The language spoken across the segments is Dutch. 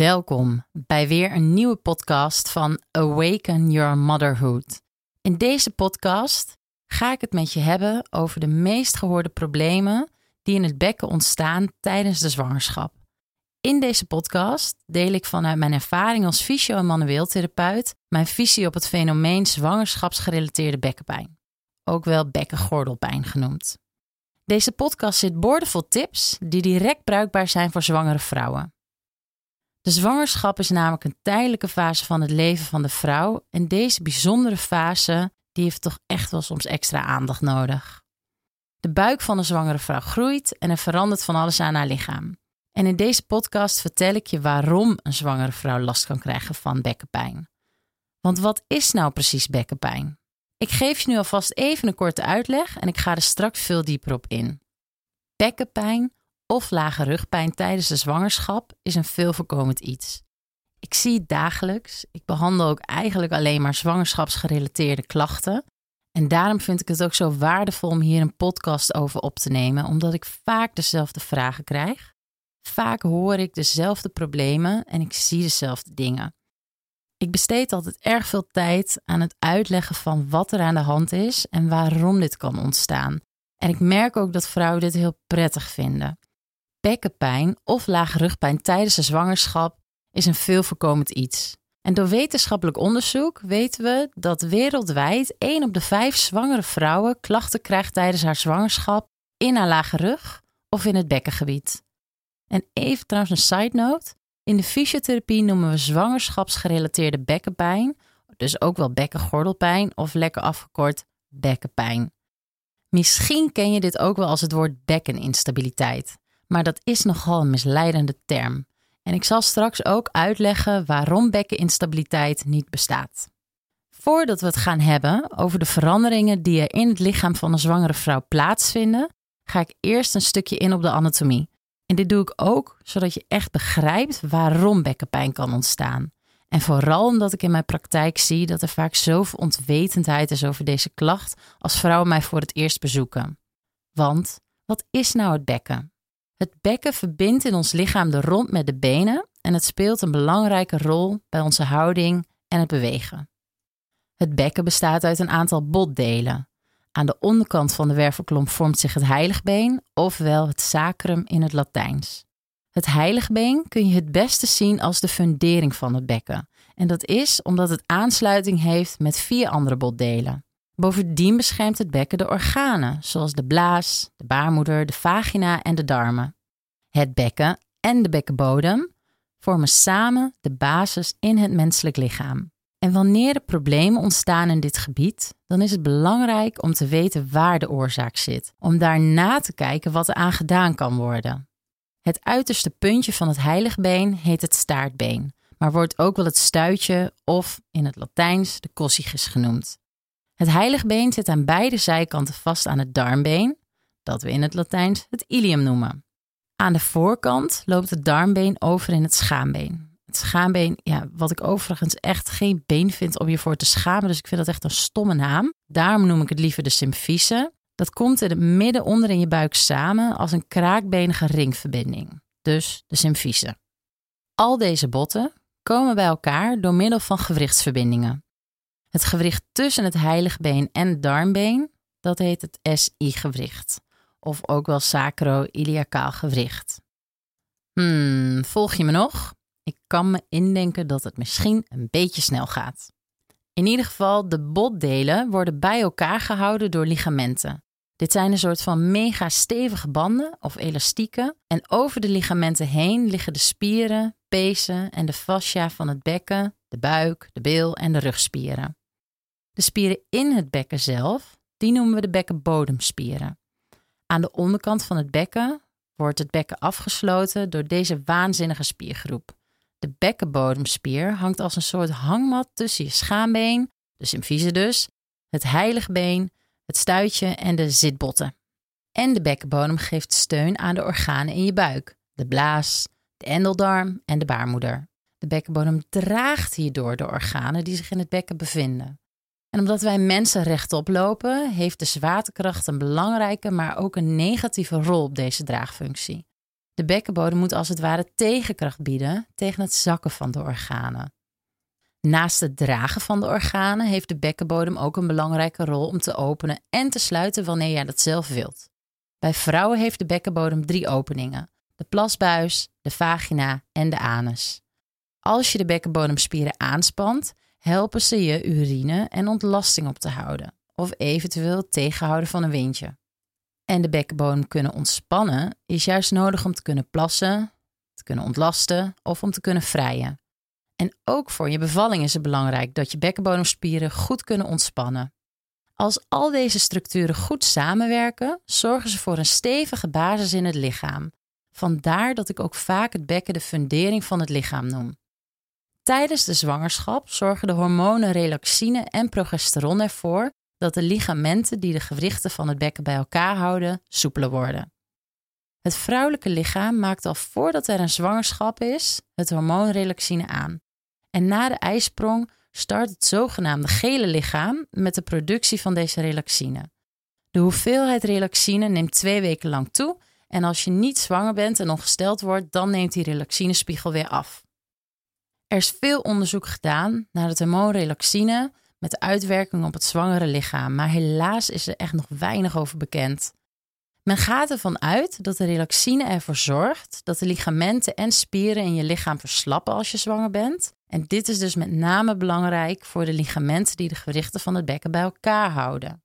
Welkom bij weer een nieuwe podcast van Awaken Your Motherhood. In deze podcast ga ik het met je hebben over de meest gehoorde problemen die in het bekken ontstaan tijdens de zwangerschap. In deze podcast deel ik vanuit mijn ervaring als fysio- en manueeltherapeut mijn visie op het fenomeen zwangerschapsgerelateerde bekkenpijn, ook wel bekkengordelpijn genoemd. Deze podcast zit boordevol tips die direct bruikbaar zijn voor zwangere vrouwen. De zwangerschap is namelijk een tijdelijke fase van het leven van de vrouw en deze bijzondere fase die heeft toch echt wel soms extra aandacht nodig. De buik van een zwangere vrouw groeit en er verandert van alles aan haar lichaam. En in deze podcast vertel ik je waarom een zwangere vrouw last kan krijgen van bekkenpijn. Want wat is nou precies bekkenpijn? Ik geef je nu alvast even een korte uitleg en ik ga er straks veel dieper op in. Bekkenpijn of lage rugpijn tijdens de zwangerschap is een veel voorkomend iets. Ik zie het dagelijks. Ik behandel ook eigenlijk alleen maar zwangerschapsgerelateerde klachten. En daarom vind ik het ook zo waardevol om hier een podcast over op te nemen, omdat ik vaak dezelfde vragen krijg. Vaak hoor ik dezelfde problemen en ik zie dezelfde dingen. Ik besteed altijd erg veel tijd aan het uitleggen van wat er aan de hand is en waarom dit kan ontstaan. En ik merk ook dat vrouwen dit heel prettig vinden. Bekkenpijn of lage rugpijn tijdens de zwangerschap is een veel voorkomend iets. En door wetenschappelijk onderzoek weten we dat wereldwijd 1 op de 5 zwangere vrouwen klachten krijgt tijdens haar zwangerschap in haar lage rug of in het bekkengebied. En even trouwens een side note. In de fysiotherapie noemen we zwangerschapsgerelateerde bekkenpijn, dus ook wel bekkengordelpijn of lekker afgekort bekkenpijn. Misschien ken je dit ook wel als het woord bekkeninstabiliteit, maar dat is nogal een misleidende term. En ik zal straks ook uitleggen waarom bekkeninstabiliteit niet bestaat. Voordat we het gaan hebben over de veranderingen die er in het lichaam van een zwangere vrouw plaatsvinden, ga ik eerst een stukje in op de anatomie. En dit doe ik ook zodat je echt begrijpt waarom bekkenpijn kan ontstaan. En vooral omdat ik in mijn praktijk zie dat er vaak zoveel ontwetendheid is over deze klacht als vrouwen mij voor het eerst bezoeken. Want wat is nou het bekken? Het bekken verbindt in ons lichaam de rond met de benen en het speelt een belangrijke rol bij onze houding en het bewegen. Het bekken bestaat uit een aantal botdelen. Aan de onderkant van de wervelklomp vormt zich het heiligbeen, ofwel het sacrum in het Latijns. Het heiligbeen kun je het beste zien als de fundering van het bekken. En dat is omdat het aansluiting heeft met vier andere botdelen. Bovendien beschermt het bekken de organen, zoals de blaas, de baarmoeder, de vagina en de darmen. Het bekken en de bekkenbodem vormen samen de basis in het menselijk lichaam. En wanneer er problemen ontstaan in dit gebied, dan is het belangrijk om te weten waar de oorzaak zit, om daarna te kijken wat er aan gedaan kan worden. Het uiterste puntje van het heiligbeen heet het staartbeen, maar wordt ook wel het stuitje of in het Latijns de coccygus genoemd. Het heiligbeen zit aan beide zijkanten vast aan het darmbeen, dat we in het Latijns het ilium noemen. Aan de voorkant loopt het darmbeen over in het schaambeen. Het schaambeen, ja, wat ik overigens echt geen been vind om je voor te schamen. Dus ik vind dat echt een stomme naam. Daarom noem ik het liever de symphyse. Dat komt in het midden onder in je buik samen als een kraakbenige ringverbinding. Dus de symphyse. Al deze botten komen bij elkaar door middel van gewrichtsverbindingen. Het gewricht tussen het heiligbeen en het darmbeen, dat heet het SI-gewricht. Of ook wel sacro-iliacaal gewricht. Hmm, volg je me nog? Ik kan me indenken dat het misschien een beetje snel gaat. In ieder geval, de botdelen worden bij elkaar gehouden door ligamenten. Dit zijn een soort van mega stevige banden of elastieken en over de ligamenten heen liggen de spieren, pezen en de fascia van het bekken, de buik, de bil en de rugspieren. De spieren in het bekken zelf, die noemen we de bekkenbodemspieren. Aan de onderkant van het bekken wordt het bekken afgesloten door deze waanzinnige spiergroep. De bekkenbodemspier hangt als een soort hangmat tussen je schaambeen, de symphyse dus, het heiligbeen, het stuitje en de zitbotten. En de bekkenbodem geeft steun aan de organen in je buik, de blaas, de endeldarm en de baarmoeder. De bekkenbodem draagt hierdoor de organen die zich in het bekken bevinden. En omdat wij mensen rechtop lopen, heeft de zwaartekracht een belangrijke, maar ook een negatieve rol op deze draagfunctie. De bekkenbodem moet als het ware tegenkracht bieden tegen het zakken van de organen. Naast het dragen van de organen heeft de bekkenbodem ook een belangrijke rol om te openen en te sluiten wanneer jij dat zelf wilt. Bij vrouwen heeft de bekkenbodem drie openingen: de plasbuis, de vagina en de anus. Als je de bekkenbodemspieren aanspant, helpen ze je urine en ontlasting op te houden, of eventueel tegenhouden van een windje. En de bekkenbodem kunnen ontspannen is juist nodig om te kunnen plassen, te kunnen ontlasten of om te kunnen vrijen. En ook voor je bevalling is het belangrijk dat je bekkenbodemspieren goed kunnen ontspannen. Als al deze structuren goed samenwerken, zorgen ze voor een stevige basis in het lichaam. Vandaar dat ik ook vaak het bekken de fundering van het lichaam noem. Tijdens de zwangerschap zorgen de hormonen relaxine en progesteron ervoor dat de ligamenten die de gewrichten van het bekken bij elkaar houden soepeler worden. Het vrouwelijke lichaam maakt al voordat er een zwangerschap is het hormoon relaxine aan. En na de ijsprong start het zogenaamde gele lichaam met de productie van deze relaxine. De hoeveelheid relaxine neemt twee weken lang toe en als je niet zwanger bent en ongesteld wordt, dan neemt die relaxinespiegel weer af. Er is veel onderzoek gedaan naar het hormoon relaxine met de uitwerking op het zwangere lichaam, maar helaas is er echt nog weinig over bekend. Men gaat ervan uit dat de relaxine ervoor zorgt dat de ligamenten en spieren in je lichaam verslappen als je zwanger bent. En dit is dus met name belangrijk voor de ligamenten die de gewrichten van het bekken bij elkaar houden.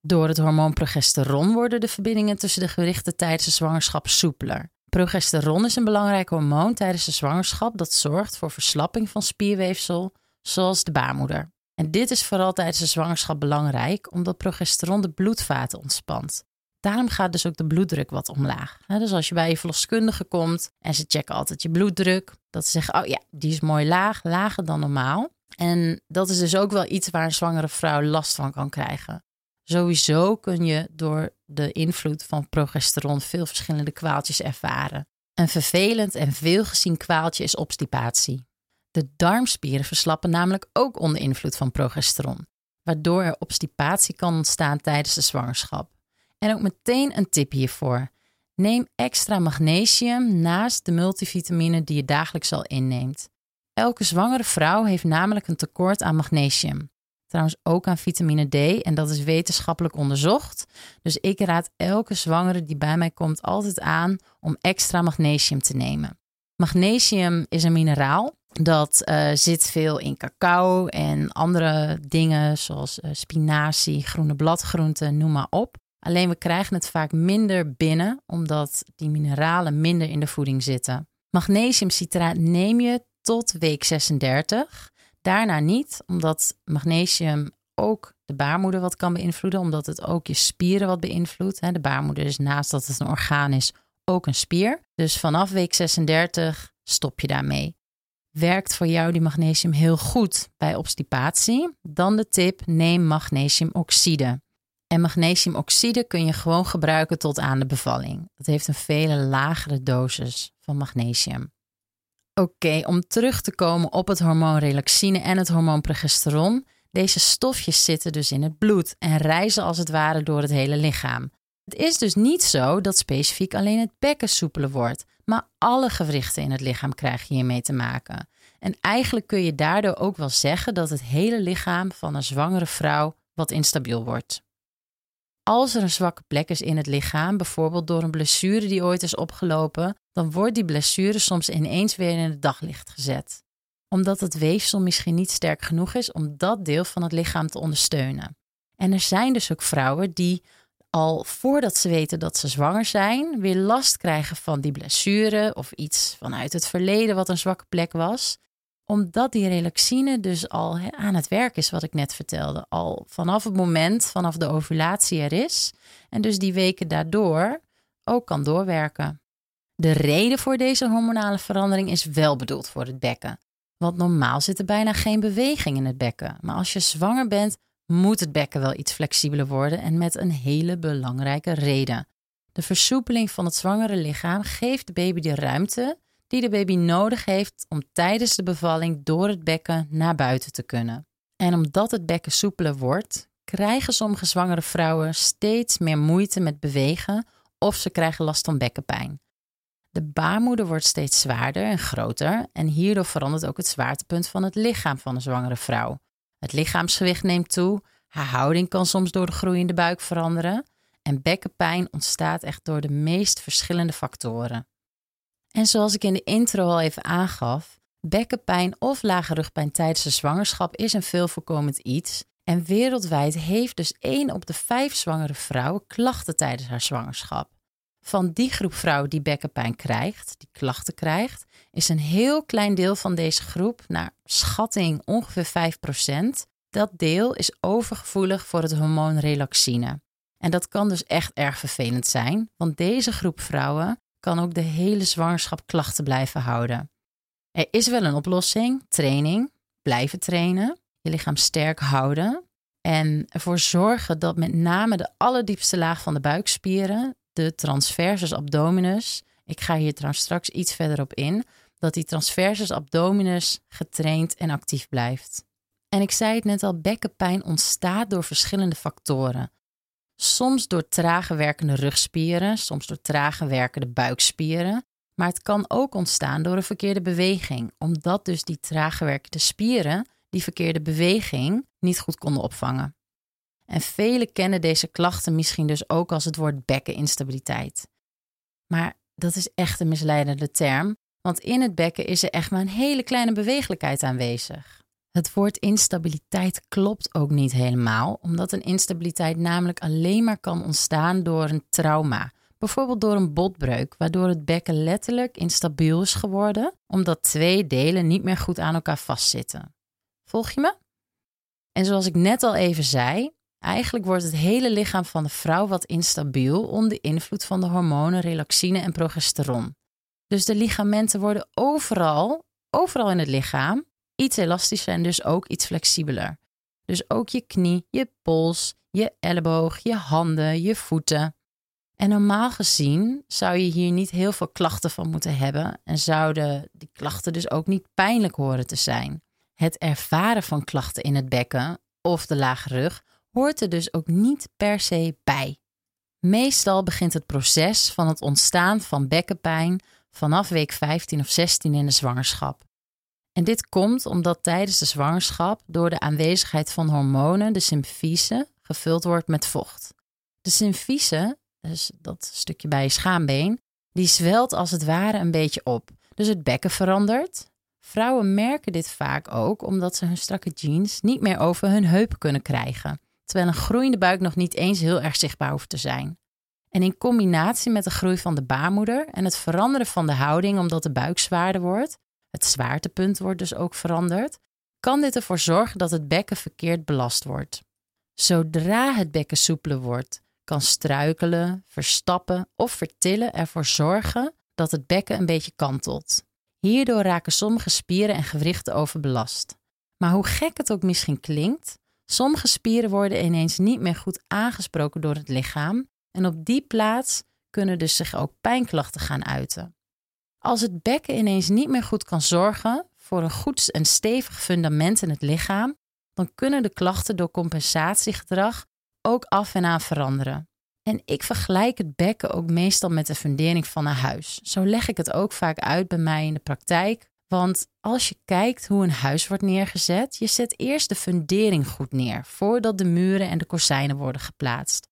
Door het hormoon progesteron worden de verbindingen tussen de gewrichten tijdens de zwangerschap soepeler. Progesteron is een belangrijk hormoon tijdens de zwangerschap dat zorgt voor verslapping van spierweefsel, zoals de baarmoeder. En dit is vooral tijdens de zwangerschap belangrijk, omdat progesteron de bloedvaten ontspant. Daarom gaat dus ook de bloeddruk wat omlaag. Dus als je bij je verloskundige komt en ze checken altijd je bloeddruk, dat ze zeggen: Oh ja, die is mooi laag, lager dan normaal. En dat is dus ook wel iets waar een zwangere vrouw last van kan krijgen. Sowieso kun je door de invloed van progesteron veel verschillende kwaaltjes ervaren. Een vervelend en veelgezien kwaaltje is obstipatie. De darmspieren verslappen namelijk ook onder invloed van progesteron, waardoor er obstipatie kan ontstaan tijdens de zwangerschap. En ook meteen een tip hiervoor. Neem extra magnesium naast de multivitamine die je dagelijks al inneemt. Elke zwangere vrouw heeft namelijk een tekort aan magnesium. Trouwens ook aan vitamine D en dat is wetenschappelijk onderzocht. Dus ik raad elke zwangere die bij mij komt altijd aan om extra magnesium te nemen. Magnesium is een mineraal dat uh, zit veel in cacao en andere dingen zoals uh, spinazie, groene bladgroenten, noem maar op. Alleen we krijgen het vaak minder binnen omdat die mineralen minder in de voeding zitten. Magnesiumcitraat neem je tot week 36. Daarna niet, omdat magnesium ook de baarmoeder wat kan beïnvloeden, omdat het ook je spieren wat beïnvloedt. De baarmoeder is naast dat het een orgaan is, ook een spier. Dus vanaf week 36 stop je daarmee. Werkt voor jou die magnesium heel goed bij obstipatie? Dan de tip: neem magnesiumoxide. En magnesiumoxide kun je gewoon gebruiken tot aan de bevalling. Het heeft een vele lagere dosis van magnesium. Oké, om terug te komen op het hormoon relaxine en het hormoon progesteron. Deze stofjes zitten dus in het bloed en reizen als het ware door het hele lichaam. Het is dus niet zo dat specifiek alleen het bekken soepeler wordt, maar alle gewrichten in het lichaam krijgen hiermee te maken. En eigenlijk kun je daardoor ook wel zeggen dat het hele lichaam van een zwangere vrouw wat instabiel wordt. Als er een zwakke plek is in het lichaam, bijvoorbeeld door een blessure die ooit is opgelopen, dan wordt die blessure soms ineens weer in het daglicht gezet. Omdat het weefsel misschien niet sterk genoeg is om dat deel van het lichaam te ondersteunen. En er zijn dus ook vrouwen die al voordat ze weten dat ze zwanger zijn, weer last krijgen van die blessure of iets vanuit het verleden wat een zwakke plek was omdat die relaxine dus al aan het werk is, wat ik net vertelde. Al vanaf het moment, vanaf de ovulatie er is. En dus die weken daardoor ook kan doorwerken. De reden voor deze hormonale verandering is wel bedoeld voor het bekken. Want normaal zit er bijna geen beweging in het bekken. Maar als je zwanger bent, moet het bekken wel iets flexibeler worden en met een hele belangrijke reden. De versoepeling van het zwangere lichaam geeft de baby de ruimte die de baby nodig heeft om tijdens de bevalling door het bekken naar buiten te kunnen. En omdat het bekken soepeler wordt, krijgen sommige zwangere vrouwen steeds meer moeite met bewegen of ze krijgen last van bekkenpijn. De baarmoeder wordt steeds zwaarder en groter en hierdoor verandert ook het zwaartepunt van het lichaam van een zwangere vrouw. Het lichaamsgewicht neemt toe, haar houding kan soms door de groeiende buik veranderen en bekkenpijn ontstaat echt door de meest verschillende factoren. En zoals ik in de intro al even aangaf, bekkenpijn of lage rugpijn tijdens de zwangerschap is een veel voorkomend iets. En wereldwijd heeft dus 1 op de 5 zwangere vrouwen klachten tijdens haar zwangerschap. Van die groep vrouwen die bekkenpijn krijgt, die klachten krijgt, is een heel klein deel van deze groep, naar schatting ongeveer 5%, dat deel is overgevoelig voor het hormoon relaxine. En dat kan dus echt erg vervelend zijn, want deze groep vrouwen kan ook de hele zwangerschap klachten blijven houden. Er is wel een oplossing: training, blijven trainen, je lichaam sterk houden en ervoor zorgen dat met name de allerdiepste laag van de buikspieren, de transversus abdominis, ik ga hier trouwens straks iets verder op in, dat die transversus abdominis getraind en actief blijft. En ik zei het net al, bekkenpijn ontstaat door verschillende factoren. Soms door trage werkende rugspieren, soms door trage werkende buikspieren. Maar het kan ook ontstaan door een verkeerde beweging, omdat dus die trage werkende spieren die verkeerde beweging niet goed konden opvangen. En velen kennen deze klachten misschien dus ook als het woord bekkeninstabiliteit. Maar dat is echt een misleidende term, want in het bekken is er echt maar een hele kleine bewegelijkheid aanwezig. Het woord instabiliteit klopt ook niet helemaal, omdat een instabiliteit namelijk alleen maar kan ontstaan door een trauma. Bijvoorbeeld door een botbreuk, waardoor het bekken letterlijk instabiel is geworden, omdat twee delen niet meer goed aan elkaar vastzitten. Volg je me? En zoals ik net al even zei, eigenlijk wordt het hele lichaam van de vrouw wat instabiel onder invloed van de hormonen relaxine en progesteron. Dus de ligamenten worden overal, overal in het lichaam, iets elastischer en dus ook iets flexibeler. Dus ook je knie, je pols, je elleboog, je handen, je voeten. En normaal gezien zou je hier niet heel veel klachten van moeten hebben en zouden die klachten dus ook niet pijnlijk horen te zijn. Het ervaren van klachten in het bekken of de lage rug hoort er dus ook niet per se bij. Meestal begint het proces van het ontstaan van bekkenpijn vanaf week 15 of 16 in de zwangerschap. En dit komt omdat tijdens de zwangerschap door de aanwezigheid van hormonen de symphyse gevuld wordt met vocht. De symphyse, dus dat stukje bij je schaambeen, die zwelt als het ware een beetje op. Dus het bekken verandert. Vrouwen merken dit vaak ook omdat ze hun strakke jeans niet meer over hun heup kunnen krijgen, terwijl een groeiende buik nog niet eens heel erg zichtbaar hoeft te zijn. En in combinatie met de groei van de baarmoeder en het veranderen van de houding omdat de buik zwaarder wordt, het zwaartepunt wordt dus ook veranderd, kan dit ervoor zorgen dat het bekken verkeerd belast wordt. Zodra het bekken soepeler wordt, kan struikelen, verstappen of vertillen ervoor zorgen dat het bekken een beetje kantelt. Hierdoor raken sommige spieren en gewrichten overbelast. Maar hoe gek het ook misschien klinkt, sommige spieren worden ineens niet meer goed aangesproken door het lichaam en op die plaats kunnen dus zich ook pijnklachten gaan uiten. Als het bekken ineens niet meer goed kan zorgen voor een goed en stevig fundament in het lichaam, dan kunnen de klachten door compensatiegedrag ook af en aan veranderen. En ik vergelijk het bekken ook meestal met de fundering van een huis. Zo leg ik het ook vaak uit bij mij in de praktijk. Want als je kijkt hoe een huis wordt neergezet, je zet eerst de fundering goed neer voordat de muren en de kozijnen worden geplaatst.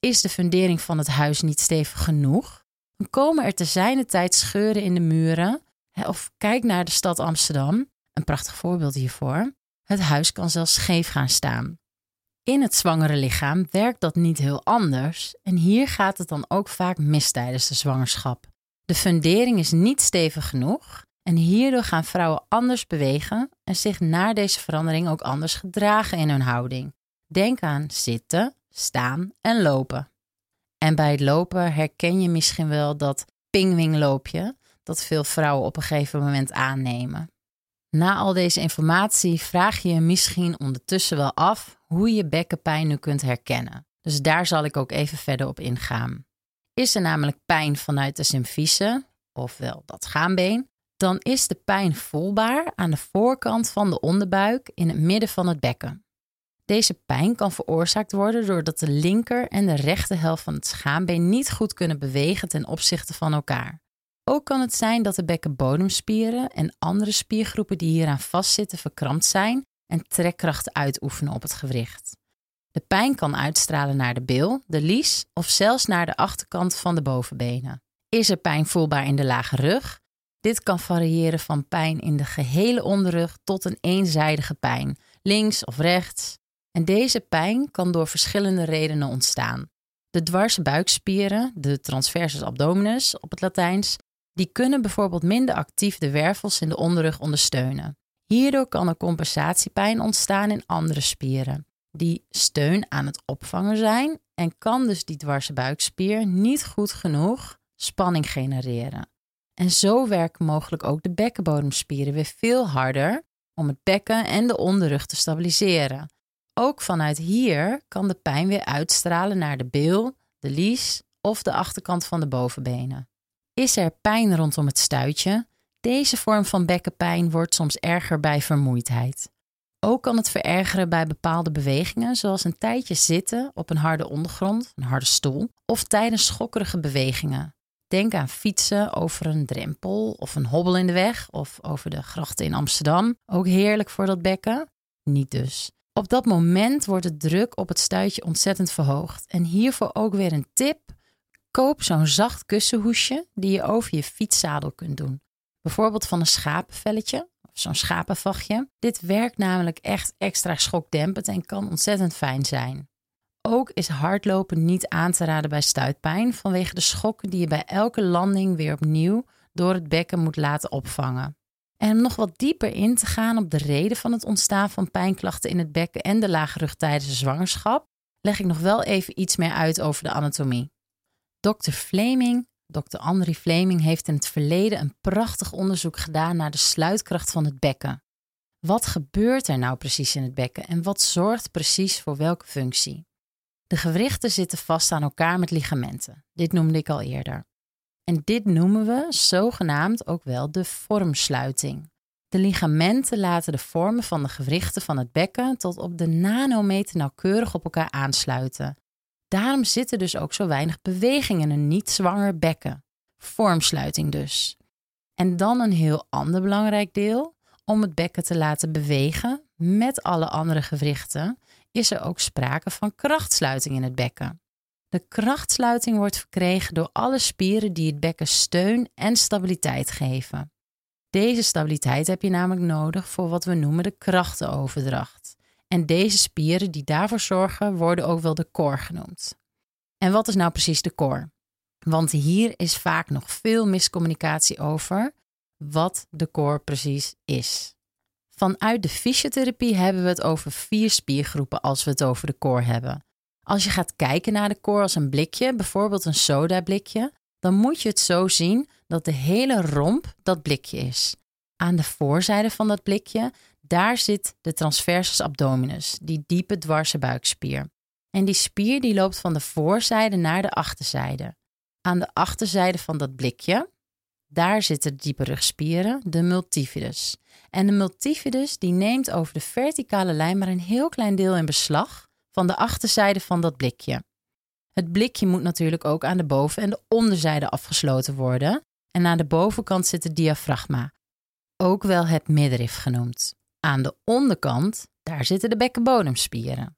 Is de fundering van het huis niet stevig genoeg, dan komen er te zijner tijd scheuren in de muren. Of kijk naar de stad Amsterdam, een prachtig voorbeeld hiervoor. Het huis kan zelfs scheef gaan staan. In het zwangere lichaam werkt dat niet heel anders en hier gaat het dan ook vaak mis tijdens de zwangerschap. De fundering is niet stevig genoeg en hierdoor gaan vrouwen anders bewegen en zich na deze verandering ook anders gedragen in hun houding. Denk aan zitten, staan en lopen. En bij het lopen herken je misschien wel dat pingwingloopje dat veel vrouwen op een gegeven moment aannemen. Na al deze informatie vraag je je misschien ondertussen wel af hoe je bekkenpijn nu kunt herkennen. Dus daar zal ik ook even verder op ingaan. Is er namelijk pijn vanuit de symphyse, ofwel dat schaambeen, dan is de pijn voelbaar aan de voorkant van de onderbuik in het midden van het bekken. Deze pijn kan veroorzaakt worden doordat de linker en de rechter helft van het schaambeen niet goed kunnen bewegen ten opzichte van elkaar. Ook kan het zijn dat de bekkenbodemspieren en andere spiergroepen die hieraan vastzitten verkrampt zijn en trekkracht uitoefenen op het gewricht. De pijn kan uitstralen naar de bil, de lies of zelfs naar de achterkant van de bovenbenen. Is er pijn voelbaar in de lage rug? Dit kan variëren van pijn in de gehele onderrug tot een eenzijdige pijn, links of rechts. En deze pijn kan door verschillende redenen ontstaan. De dwarse buikspieren, de transversus abdominis op het Latijns, die kunnen bijvoorbeeld minder actief de wervels in de onderrug ondersteunen. Hierdoor kan er compensatiepijn ontstaan in andere spieren, die steun aan het opvangen zijn en kan dus die dwarse buikspier niet goed genoeg spanning genereren. En zo werken mogelijk ook de bekkenbodemspieren weer veel harder om het bekken en de onderrug te stabiliseren. Ook vanuit hier kan de pijn weer uitstralen naar de bil, de lies of de achterkant van de bovenbenen. Is er pijn rondom het stuitje? Deze vorm van bekkenpijn wordt soms erger bij vermoeidheid. Ook kan het verergeren bij bepaalde bewegingen, zoals een tijdje zitten op een harde ondergrond, een harde stoel, of tijdens schokkerige bewegingen. Denk aan fietsen over een drempel of een hobbel in de weg of over de grachten in Amsterdam. Ook heerlijk voor dat bekken? Niet dus. Op dat moment wordt de druk op het stuitje ontzettend verhoogd. En hiervoor ook weer een tip. Koop zo'n zacht kussenhoesje die je over je fietszadel kunt doen. Bijvoorbeeld van een schapenvelletje of zo'n schapenvachtje. Dit werkt namelijk echt extra schokdempend en kan ontzettend fijn zijn. Ook is hardlopen niet aan te raden bij stuitpijn vanwege de schokken die je bij elke landing weer opnieuw door het bekken moet laten opvangen. En om nog wat dieper in te gaan op de reden van het ontstaan van pijnklachten in het bekken en de lage rug tijdens de zwangerschap, leg ik nog wel even iets meer uit over de anatomie. Dr. Fleming, Dr. André Fleming, heeft in het verleden een prachtig onderzoek gedaan naar de sluitkracht van het bekken. Wat gebeurt er nou precies in het bekken en wat zorgt precies voor welke functie? De gewrichten zitten vast aan elkaar met ligamenten. Dit noemde ik al eerder. En dit noemen we zogenaamd ook wel de vormsluiting. De ligamenten laten de vormen van de gewrichten van het bekken tot op de nanometer nauwkeurig op elkaar aansluiten. Daarom zit er dus ook zo weinig beweging in een niet zwanger bekken. Vormsluiting dus. En dan een heel ander belangrijk deel. Om het bekken te laten bewegen met alle andere gewrichten, is er ook sprake van krachtsluiting in het bekken. De krachtsluiting wordt verkregen door alle spieren die het bekken steun en stabiliteit geven. Deze stabiliteit heb je namelijk nodig voor wat we noemen de krachtenoverdracht. En deze spieren die daarvoor zorgen worden ook wel de core genoemd. En wat is nou precies de core? Want hier is vaak nog veel miscommunicatie over wat de core precies is. Vanuit de fysiotherapie hebben we het over vier spiergroepen als we het over de core hebben. Als je gaat kijken naar de core als een blikje, bijvoorbeeld een sodablikje, dan moet je het zo zien dat de hele romp dat blikje is. Aan de voorzijde van dat blikje, daar zit de transversus abdominis, die diepe dwarse buikspier. En die spier die loopt van de voorzijde naar de achterzijde. Aan de achterzijde van dat blikje, daar zitten de diepe rugspieren, de multifidus. En de multifidus die neemt over de verticale lijn maar een heel klein deel in beslag van de achterzijde van dat blikje. Het blikje moet natuurlijk ook aan de boven- en de onderzijde afgesloten worden. En aan de bovenkant zit het diafragma, ook wel het middenrif genoemd. Aan de onderkant, daar zitten de bekkenbodemspieren.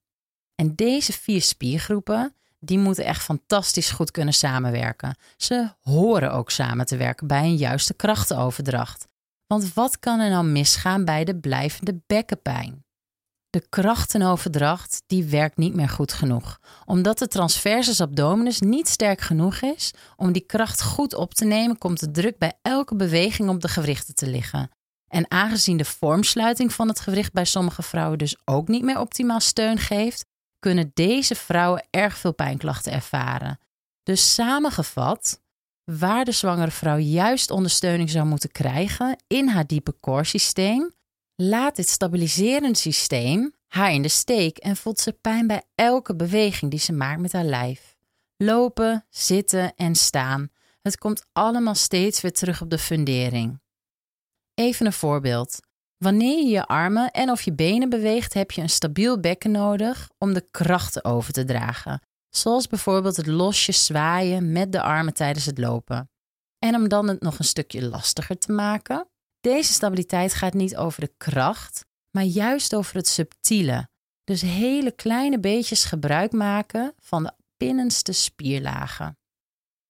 En deze vier spiergroepen, die moeten echt fantastisch goed kunnen samenwerken. Ze horen ook samen te werken bij een juiste krachtenoverdracht. Want wat kan er nou misgaan bij de blijvende bekkenpijn? De krachtenoverdracht die werkt niet meer goed genoeg, omdat de transversus abdominis niet sterk genoeg is om die kracht goed op te nemen, komt de druk bij elke beweging op de gewrichten te liggen. En aangezien de vormsluiting van het gewricht bij sommige vrouwen dus ook niet meer optimaal steun geeft, kunnen deze vrouwen erg veel pijnklachten ervaren. Dus samengevat, waar de zwangere vrouw juist ondersteuning zou moeten krijgen in haar diepe core systeem, laat dit stabiliserende systeem haar in de steek en voelt ze pijn bij elke beweging die ze maakt met haar lijf. Lopen, zitten en staan. Het komt allemaal steeds weer terug op de fundering. Even een voorbeeld. Wanneer je je armen en of je benen beweegt, heb je een stabiel bekken nodig om de krachten over te dragen. Zoals bijvoorbeeld het losjes zwaaien met de armen tijdens het lopen. En om dan het nog een stukje lastiger te maken, deze stabiliteit gaat niet over de kracht, maar juist over het subtiele. Dus hele kleine beetjes gebruik maken van de binnenste spierlagen.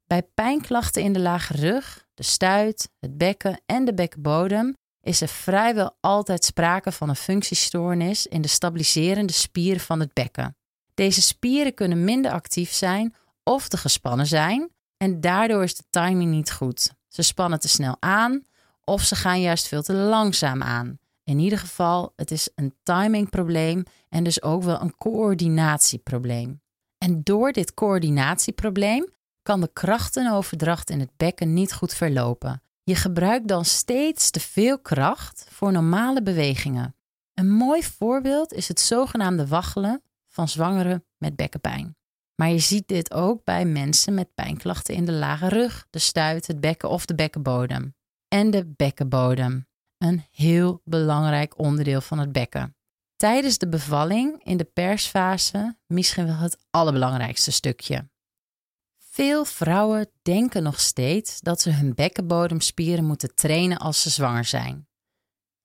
Bij pijnklachten in de lage rug, de stuit, het bekken en de bekkenbodem is er vrijwel altijd sprake van een functiestoornis in de stabiliserende spieren van het bekken. Deze spieren kunnen minder actief zijn of te gespannen zijn en daardoor is de timing niet goed. Ze spannen te snel aan of ze gaan juist veel te langzaam aan. In ieder geval, het is een timingprobleem en dus ook wel een coördinatieprobleem. En door dit coördinatieprobleem kan de krachtenoverdracht in het bekken niet goed verlopen. Je gebruikt dan steeds te veel kracht voor normale bewegingen. Een mooi voorbeeld is het zogenaamde waggelen van zwangeren met bekkenpijn. Maar je ziet dit ook bij mensen met pijnklachten in de lage rug, de stuit, het bekken of de bekkenbodem. En de bekkenbodem, een heel belangrijk onderdeel van het bekken. Tijdens de bevalling in de persfase misschien wel het allerbelangrijkste stukje. Veel vrouwen denken nog steeds dat ze hun bekkenbodemspieren moeten trainen als ze zwanger zijn.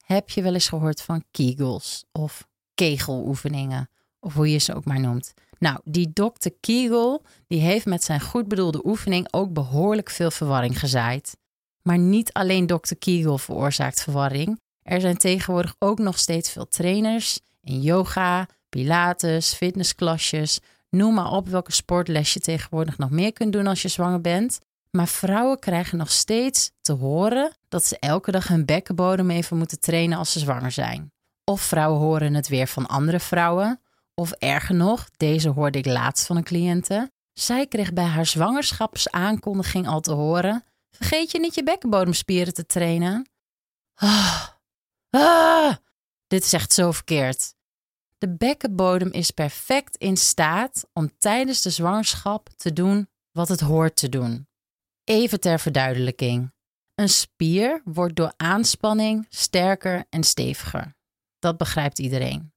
Heb je wel eens gehoord van Kegels of kegeloefeningen, of hoe je ze ook maar noemt? Nou, die dokter Kegel die heeft met zijn goed bedoelde oefening ook behoorlijk veel verwarring gezaaid. Maar niet alleen dokter Kegel veroorzaakt verwarring. Er zijn tegenwoordig ook nog steeds veel trainers in yoga, pilates, fitnessklasjes, noem maar op welke sportles je tegenwoordig nog meer kunt doen als je zwanger bent. Maar vrouwen krijgen nog steeds te horen dat ze elke dag hun bekkenbodem even moeten trainen als ze zwanger zijn. Of vrouwen horen het weer van andere vrouwen. Of erger nog, deze hoorde ik laatst van een cliënte. Zij kreeg bij haar zwangerschapsaankondiging al te horen: Vergeet je niet je bekkenbodemspieren te trainen. Ah, ah, dit is echt zo verkeerd. De bekkenbodem is perfect in staat om tijdens de zwangerschap te doen wat het hoort te doen. Even ter verduidelijking. Een spier wordt door aanspanning sterker en steviger. Dat begrijpt iedereen.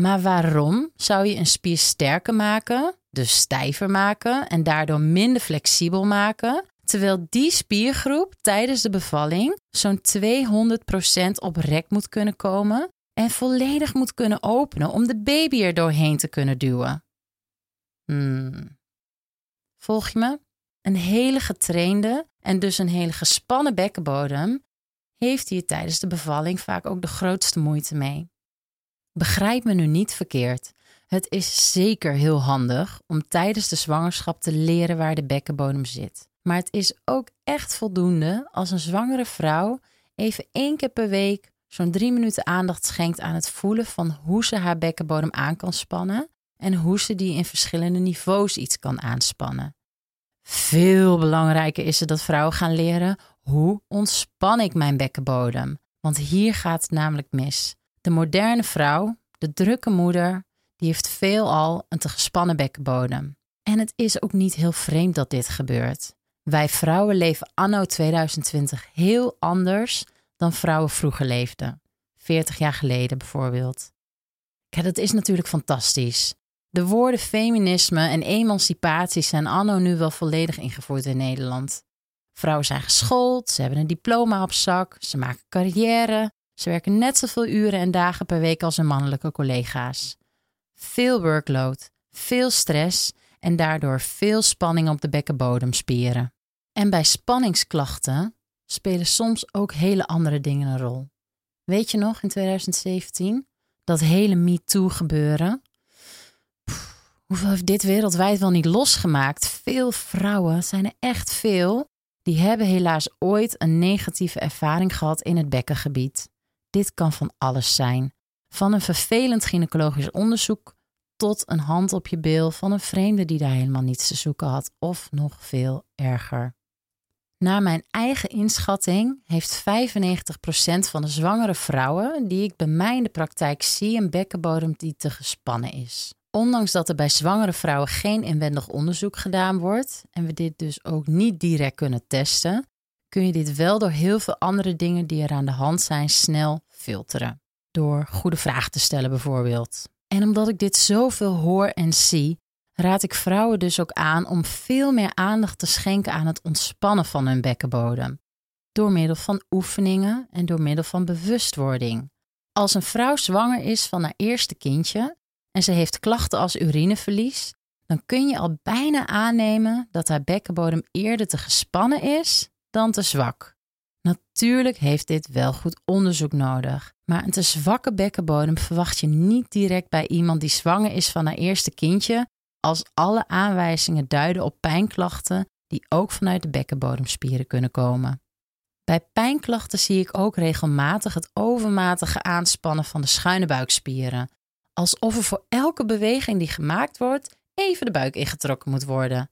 Maar waarom zou je een spier sterker maken, dus stijver maken en daardoor minder flexibel maken, terwijl die spiergroep tijdens de bevalling zo'n 200% op rek moet kunnen komen en volledig moet kunnen openen om de baby er doorheen te kunnen duwen. Hmm. Volg je me? Een hele getrainde en dus een hele gespannen bekkenbodem heeft hier tijdens de bevalling vaak ook de grootste moeite mee. Begrijp me nu niet verkeerd. Het is zeker heel handig om tijdens de zwangerschap te leren waar de bekkenbodem zit. Maar het is ook echt voldoende als een zwangere vrouw even één keer per week zo'n drie minuten aandacht schenkt aan het voelen van hoe ze haar bekkenbodem aan kan spannen en hoe ze die in verschillende niveaus iets kan aanspannen. Veel belangrijker is het dat vrouwen gaan leren hoe ontspan ik mijn bekkenbodem. Want hier gaat het namelijk mis. De moderne vrouw, de drukke moeder, die heeft veelal een te gespannen bekkenbodem. En het is ook niet heel vreemd dat dit gebeurt. Wij vrouwen leven anno 2020 heel anders dan vrouwen vroeger leefden. 40 jaar geleden bijvoorbeeld. Kijk, dat is natuurlijk fantastisch. De woorden feminisme en emancipatie zijn anno nu wel volledig ingevoerd in Nederland. Vrouwen zijn geschoold, ze hebben een diploma op zak, ze maken carrière, ze werken net zoveel uren en dagen per week als hun mannelijke collega's. Veel workload, veel stress en daardoor veel spanning op de bekkenbodemspieren. En bij spanningsklachten spelen soms ook hele andere dingen een rol. Weet je nog in 2017 dat hele MeToo gebeuren? hoeveel heeft dit wereldwijd wel niet losgemaakt? Veel vrouwen, zijn er echt veel, die hebben helaas ooit een negatieve ervaring gehad in het bekkengebied. Dit kan van alles zijn. Van een vervelend gynaecologisch onderzoek tot een hand op je bil van een vreemde die daar helemaal niets te zoeken had, of nog veel erger. Naar mijn eigen inschatting heeft 95% van de zwangere vrouwen die ik bij mij in de praktijk zie een bekkenbodem die te gespannen is. Ondanks dat er bij zwangere vrouwen geen inwendig onderzoek gedaan wordt en we dit dus ook niet direct kunnen testen, kun je dit wel door heel veel andere dingen die er aan de hand zijn snel filteren. Door goede vragen te stellen bijvoorbeeld. En omdat ik dit zoveel hoor en zie, raad ik vrouwen dus ook aan om veel meer aandacht te schenken aan het ontspannen van hun bekkenbodem. Door middel van oefeningen en door middel van bewustwording. Als een vrouw zwanger is van haar eerste kindje en ze heeft klachten als urineverlies, dan kun je al bijna aannemen dat haar bekkenbodem eerder te gespannen is dan te zwak. Natuurlijk heeft dit wel goed onderzoek nodig, maar een te zwakke bekkenbodem verwacht je niet direct bij iemand die zwanger is van haar eerste kindje, als alle aanwijzingen duiden op pijnklachten die ook vanuit de bekkenbodemspieren kunnen komen. Bij pijnklachten zie ik ook regelmatig het overmatige aanspannen van de schuine buikspieren, alsof er voor elke beweging die gemaakt wordt even de buik ingetrokken moet worden.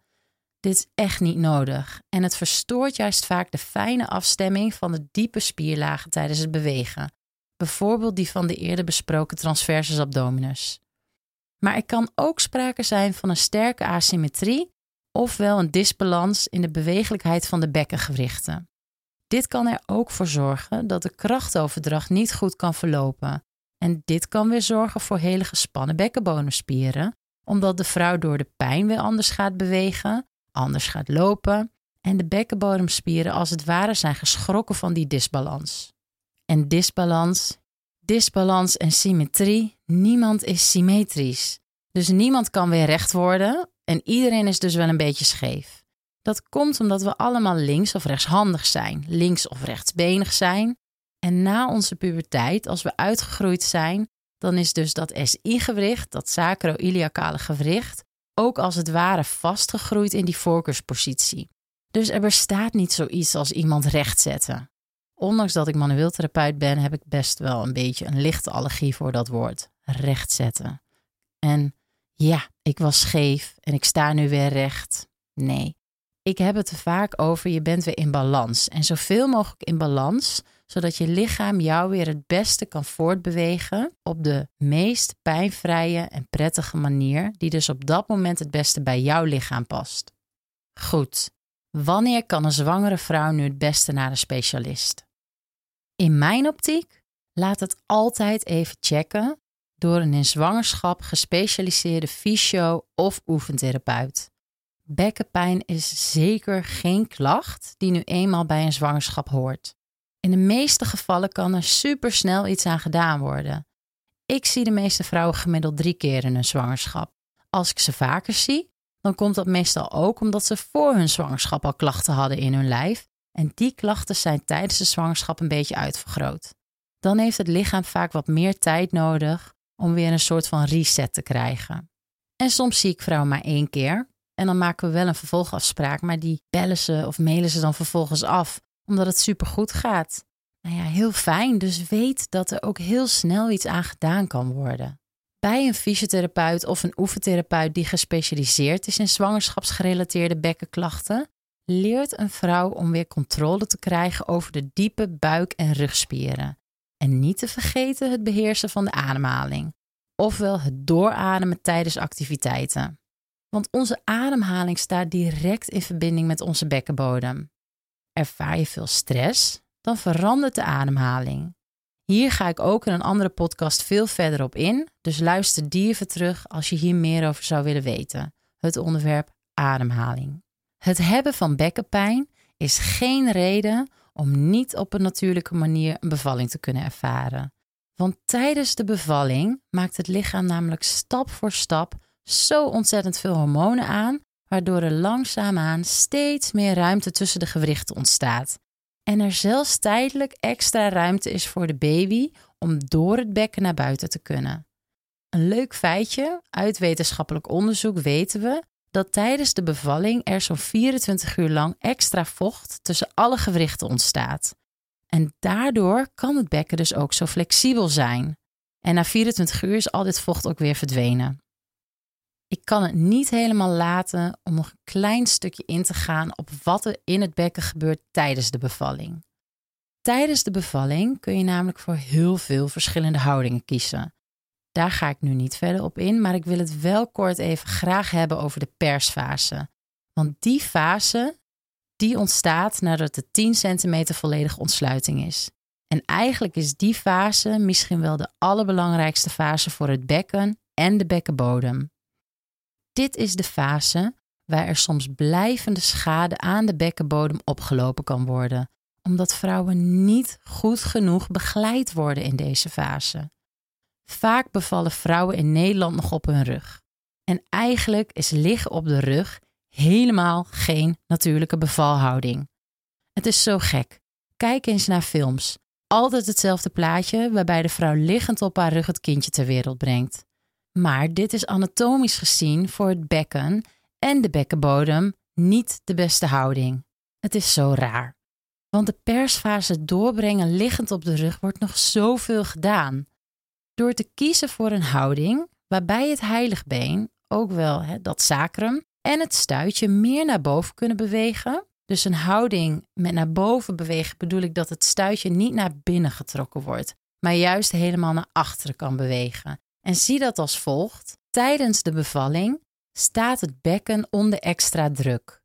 Dit is echt niet nodig en het verstoort juist vaak de fijne afstemming van de diepe spierlagen tijdens het bewegen, bijvoorbeeld die van de eerder besproken transversus abdominus. Maar er kan ook sprake zijn van een sterke asymmetrie ofwel een disbalans in de bewegelijkheid van de bekkengewrichten. Dit kan er ook voor zorgen dat de krachtoverdracht niet goed kan verlopen. En dit kan weer zorgen voor hele gespannen bekkenbodemspieren, omdat de vrouw door de pijn weer anders gaat bewegen, anders gaat lopen en de bekkenbodemspieren als het ware zijn geschrokken van die disbalans. En disbalans, disbalans en symmetrie, niemand is symmetrisch. Dus niemand kan weer recht worden en iedereen is dus wel een beetje scheef. Dat komt omdat we allemaal links of rechtshandig zijn, links of rechtsbenig zijn. En na onze puberteit, als we uitgegroeid zijn, dan is dus dat SI-gewricht, dat sacro-iliacale gewricht, ook als het ware vastgegroeid in die voorkeurspositie. Dus er bestaat niet zoiets als iemand rechtzetten. Ondanks dat ik manueel therapeut ben, heb ik best wel een beetje een lichte allergie voor dat woord. Rechtzetten. En ja, ik was scheef en ik sta nu weer recht. Nee, ik heb het er vaak over, je bent weer in balans. En zoveel mogelijk in balans, zodat je lichaam jou weer het beste kan voortbewegen op de meest pijnvrije en prettige manier, die dus op dat moment het beste bij jouw lichaam past. Goed, wanneer kan een zwangere vrouw nu het beste naar een specialist? In mijn optiek, laat het altijd even checken door een in zwangerschap gespecialiseerde fysio- of oefentherapeut. Bekkenpijn is zeker geen klacht die nu eenmaal bij een zwangerschap hoort. In de meeste gevallen kan er supersnel iets aan gedaan worden. Ik zie de meeste vrouwen gemiddeld drie keer in een zwangerschap. Als ik ze vaker zie, dan komt dat meestal ook omdat ze voor hun zwangerschap al klachten hadden in hun lijf en die klachten zijn tijdens de zwangerschap een beetje uitvergroot. Dan heeft het lichaam vaak wat meer tijd nodig om weer een soort van reset te krijgen. En soms zie ik vrouwen maar één keer, en dan maken we wel een vervolgafspraak, maar die bellen ze of mailen ze dan vervolgens af, omdat het supergoed gaat. Nou ja, heel fijn. Dus weet dat er ook heel snel iets aan gedaan kan worden. Bij een fysiotherapeut of een oefentherapeut die gespecialiseerd is in zwangerschapsgerelateerde bekkenklachten, leert een vrouw om weer controle te krijgen over de diepe buik- en rugspieren. En niet te vergeten het beheersen van de ademhaling, ofwel het doorademen tijdens activiteiten want onze ademhaling staat direct in verbinding met onze bekkenbodem. Ervaar je veel stress, dan verandert de ademhaling. Hier ga ik ook in een andere podcast veel verder op in, dus luister die even terug als je hier meer over zou willen weten. Het onderwerp ademhaling. Het hebben van bekkenpijn is geen reden om niet op een natuurlijke manier een bevalling te kunnen ervaren. Want tijdens de bevalling maakt het lichaam namelijk stap voor stap zo ontzettend veel hormonen aan, waardoor er langzaamaan steeds meer ruimte tussen de gewrichten ontstaat. En er zelfs tijdelijk extra ruimte is voor de baby om door het bekken naar buiten te kunnen. Een leuk feitje: uit wetenschappelijk onderzoek weten we dat tijdens de bevalling er zo'n 24 uur lang extra vocht tussen alle gewrichten ontstaat. En daardoor kan het bekken dus ook zo flexibel zijn. En na 24 uur is al dit vocht ook weer verdwenen. Ik kan het niet helemaal laten om nog een klein stukje in te gaan op wat er in het bekken gebeurt tijdens de bevalling. Tijdens de bevalling kun je namelijk voor heel veel verschillende houdingen kiezen. Daar ga ik nu niet verder op in, maar ik wil het wel kort even graag hebben over de persfase. Want die fase, die ontstaat nadat de 10 centimeter volledige ontsluiting is. En eigenlijk is die fase misschien wel de allerbelangrijkste fase voor het bekken en de bekkenbodem. Dit is de fase waar er soms blijvende schade aan de bekkenbodem opgelopen kan worden, omdat vrouwen niet goed genoeg begeleid worden in deze fase. Vaak bevallen vrouwen in Nederland nog op hun rug. En eigenlijk is liggen op de rug helemaal geen natuurlijke bevalhouding. Het is zo gek. Kijk eens naar films. Altijd hetzelfde plaatje waarbij de vrouw liggend op haar rug het kindje ter wereld brengt. Maar dit is anatomisch gezien voor het bekken en de bekkenbodem niet de beste houding. Het is zo raar. Want de persfase doorbrengen liggend op de rug wordt nog zoveel gedaan. Door te kiezen voor een houding waarbij het heiligbeen, ook wel dat sacrum, en het stuitje meer naar boven kunnen bewegen. Dus een houding met naar boven bewegen bedoel ik dat het stuitje niet naar binnen getrokken wordt, maar juist helemaal naar achteren kan bewegen. En zie dat als volgt. Tijdens de bevalling staat het bekken onder extra druk.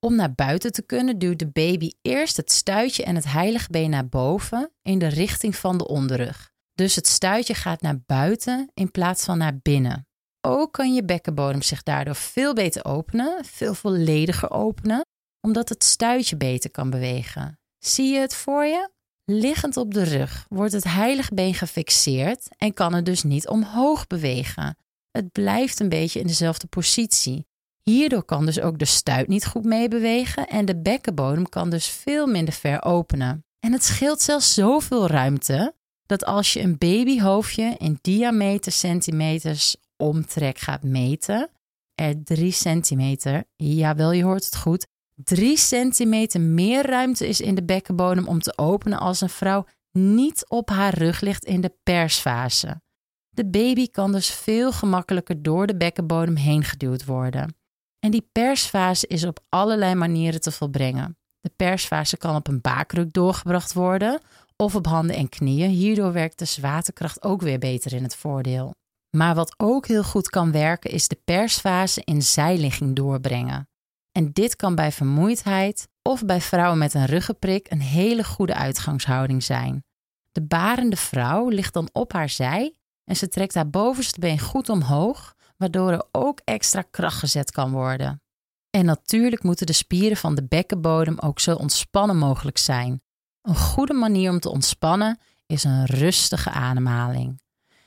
Om naar buiten te kunnen duwt de baby eerst het stuitje en het heiligbeen naar boven in de richting van de onderrug. Dus het stuitje gaat naar buiten in plaats van naar binnen. Ook kan je bekkenbodem zich daardoor veel beter openen, veel vollediger openen, omdat het stuitje beter kan bewegen. Zie je het voor je? Liggend op de rug wordt het heiligbeen gefixeerd en kan het dus niet omhoog bewegen. Het blijft een beetje in dezelfde positie. Hierdoor kan dus ook de stuit niet goed meebewegen en de bekkenbodem kan dus veel minder ver openen. En het scheelt zelfs zoveel ruimte dat als je een babyhoofdje in diameter centimeters omtrek gaat meten, er 3 centimeter, jawel je hoort het goed, 3 centimeter meer ruimte is in de bekkenbodem om te openen als een vrouw niet op haar rug ligt in de persfase. De baby kan dus veel gemakkelijker door de bekkenbodem heen geduwd worden. En die persfase is op allerlei manieren te volbrengen. De persfase kan op een baakruk doorgebracht worden of op handen en knieën. Hierdoor werkt de zwaartekracht ook weer beter in het voordeel. Maar wat ook heel goed kan werken is de persfase in zijligging doorbrengen. En dit kan bij vermoeidheid of bij vrouwen met een ruggenprik een hele goede uitgangshouding zijn. De barende vrouw ligt dan op haar zij en ze trekt haar bovenste been goed omhoog, waardoor er ook extra kracht gezet kan worden. En natuurlijk moeten de spieren van de bekkenbodem ook zo ontspannen mogelijk zijn. Een goede manier om te ontspannen is een rustige ademhaling.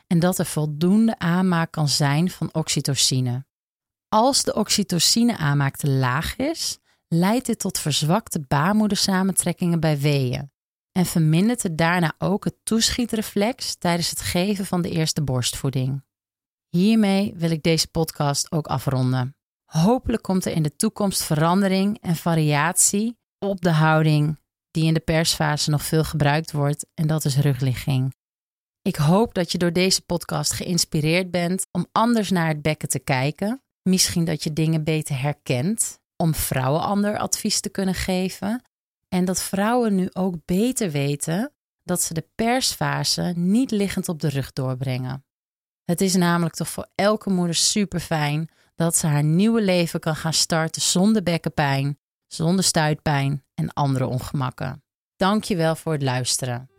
En dat er voldoende aanmaak kan zijn van oxytocine. Als de oxytocine-aanmaak te laag is, leidt dit tot verzwakte baarmoedersamentrekkingen bij weeën en vermindert het daarna ook het toeschietreflex tijdens het geven van de eerste borstvoeding. Hiermee wil ik deze podcast ook afronden. Hopelijk komt er in de toekomst verandering en variatie op de houding die in de persfase nog veel gebruikt wordt en dat is rugligging. Ik hoop dat je door deze podcast geïnspireerd bent om anders naar het bekken te kijken Misschien dat je dingen beter herkent om vrouwen ander advies te kunnen geven. En dat vrouwen nu ook beter weten dat ze de persfase niet liggend op de rug doorbrengen. Het is namelijk toch voor elke moeder super fijn dat ze haar nieuwe leven kan gaan starten zonder bekkenpijn, zonder stuitpijn en andere ongemakken. Dankjewel voor het luisteren.